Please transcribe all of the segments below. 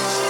Bye.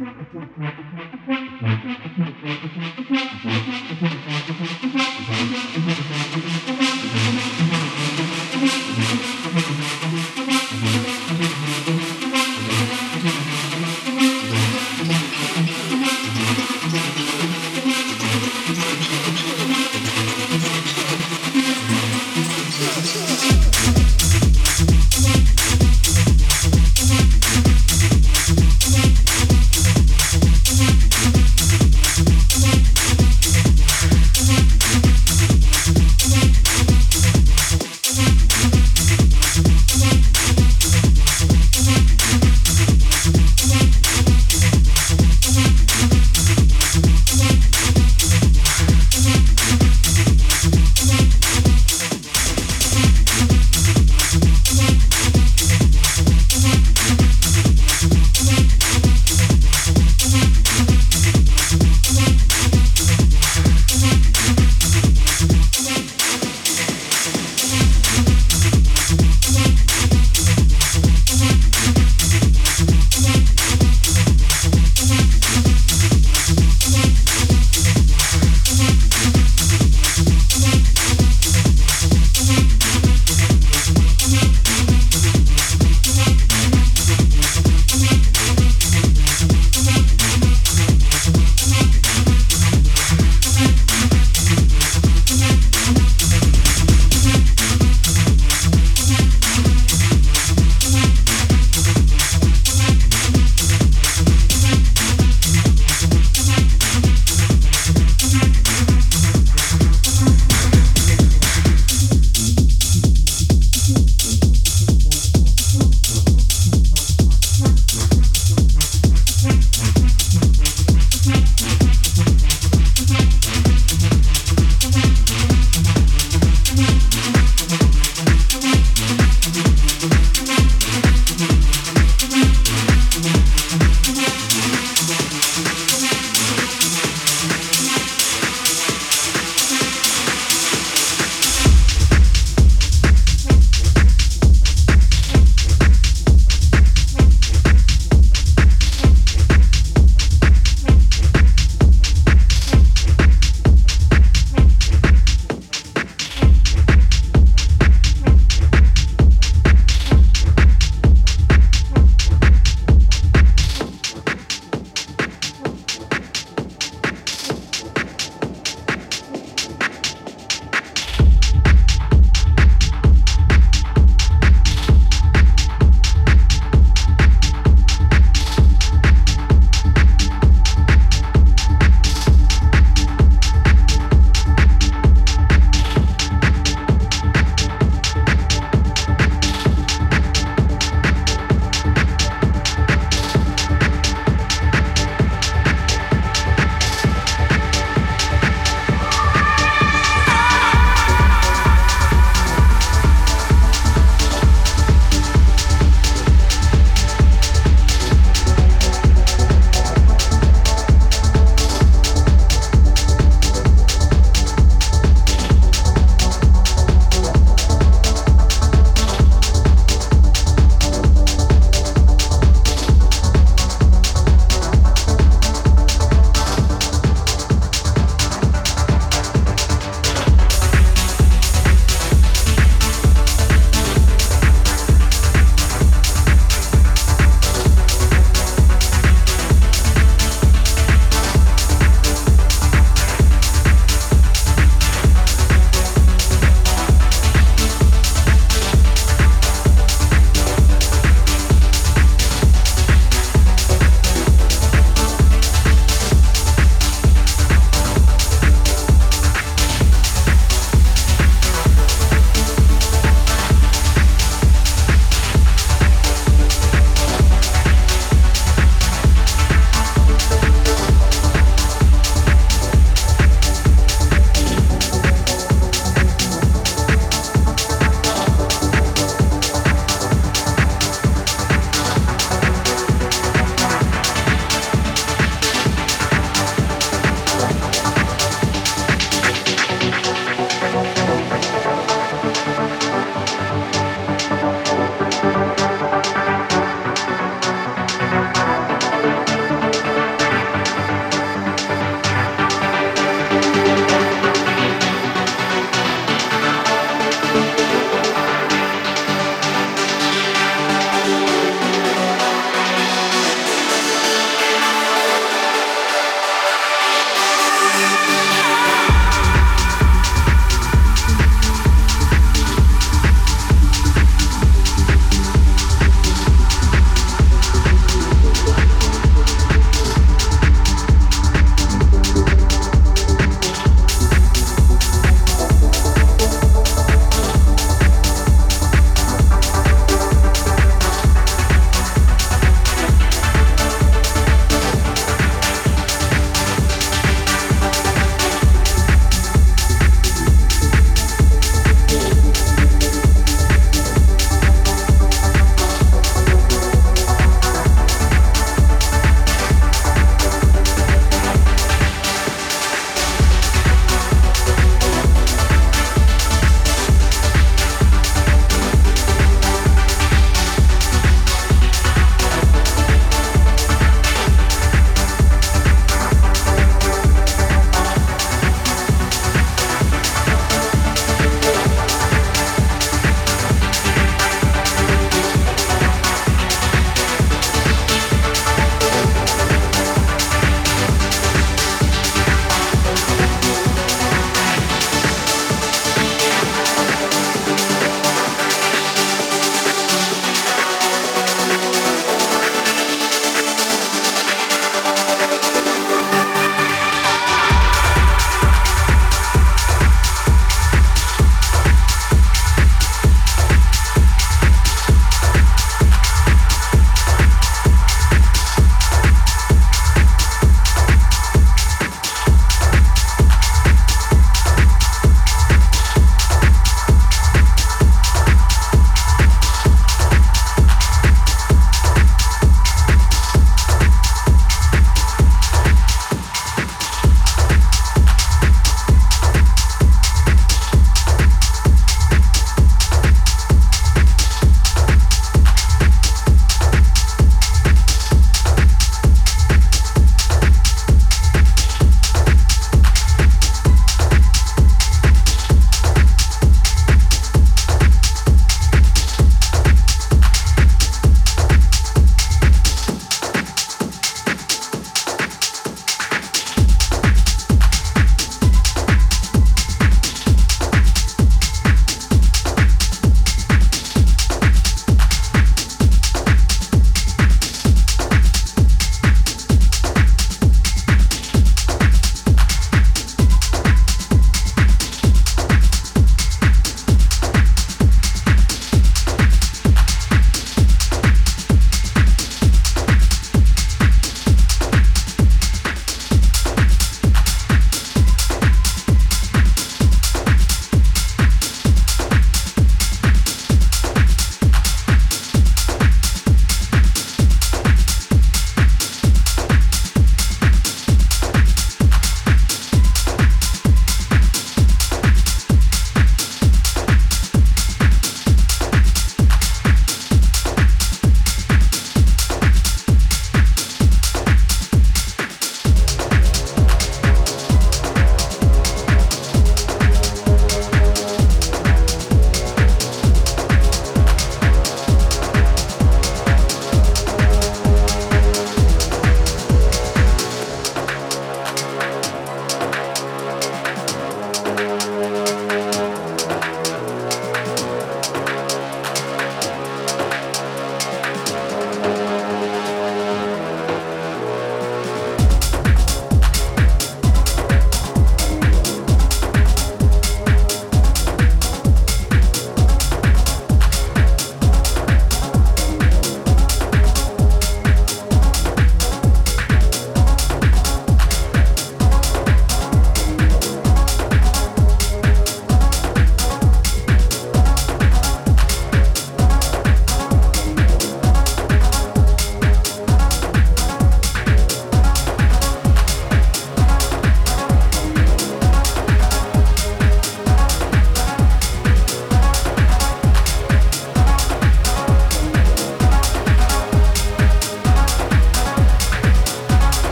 Thank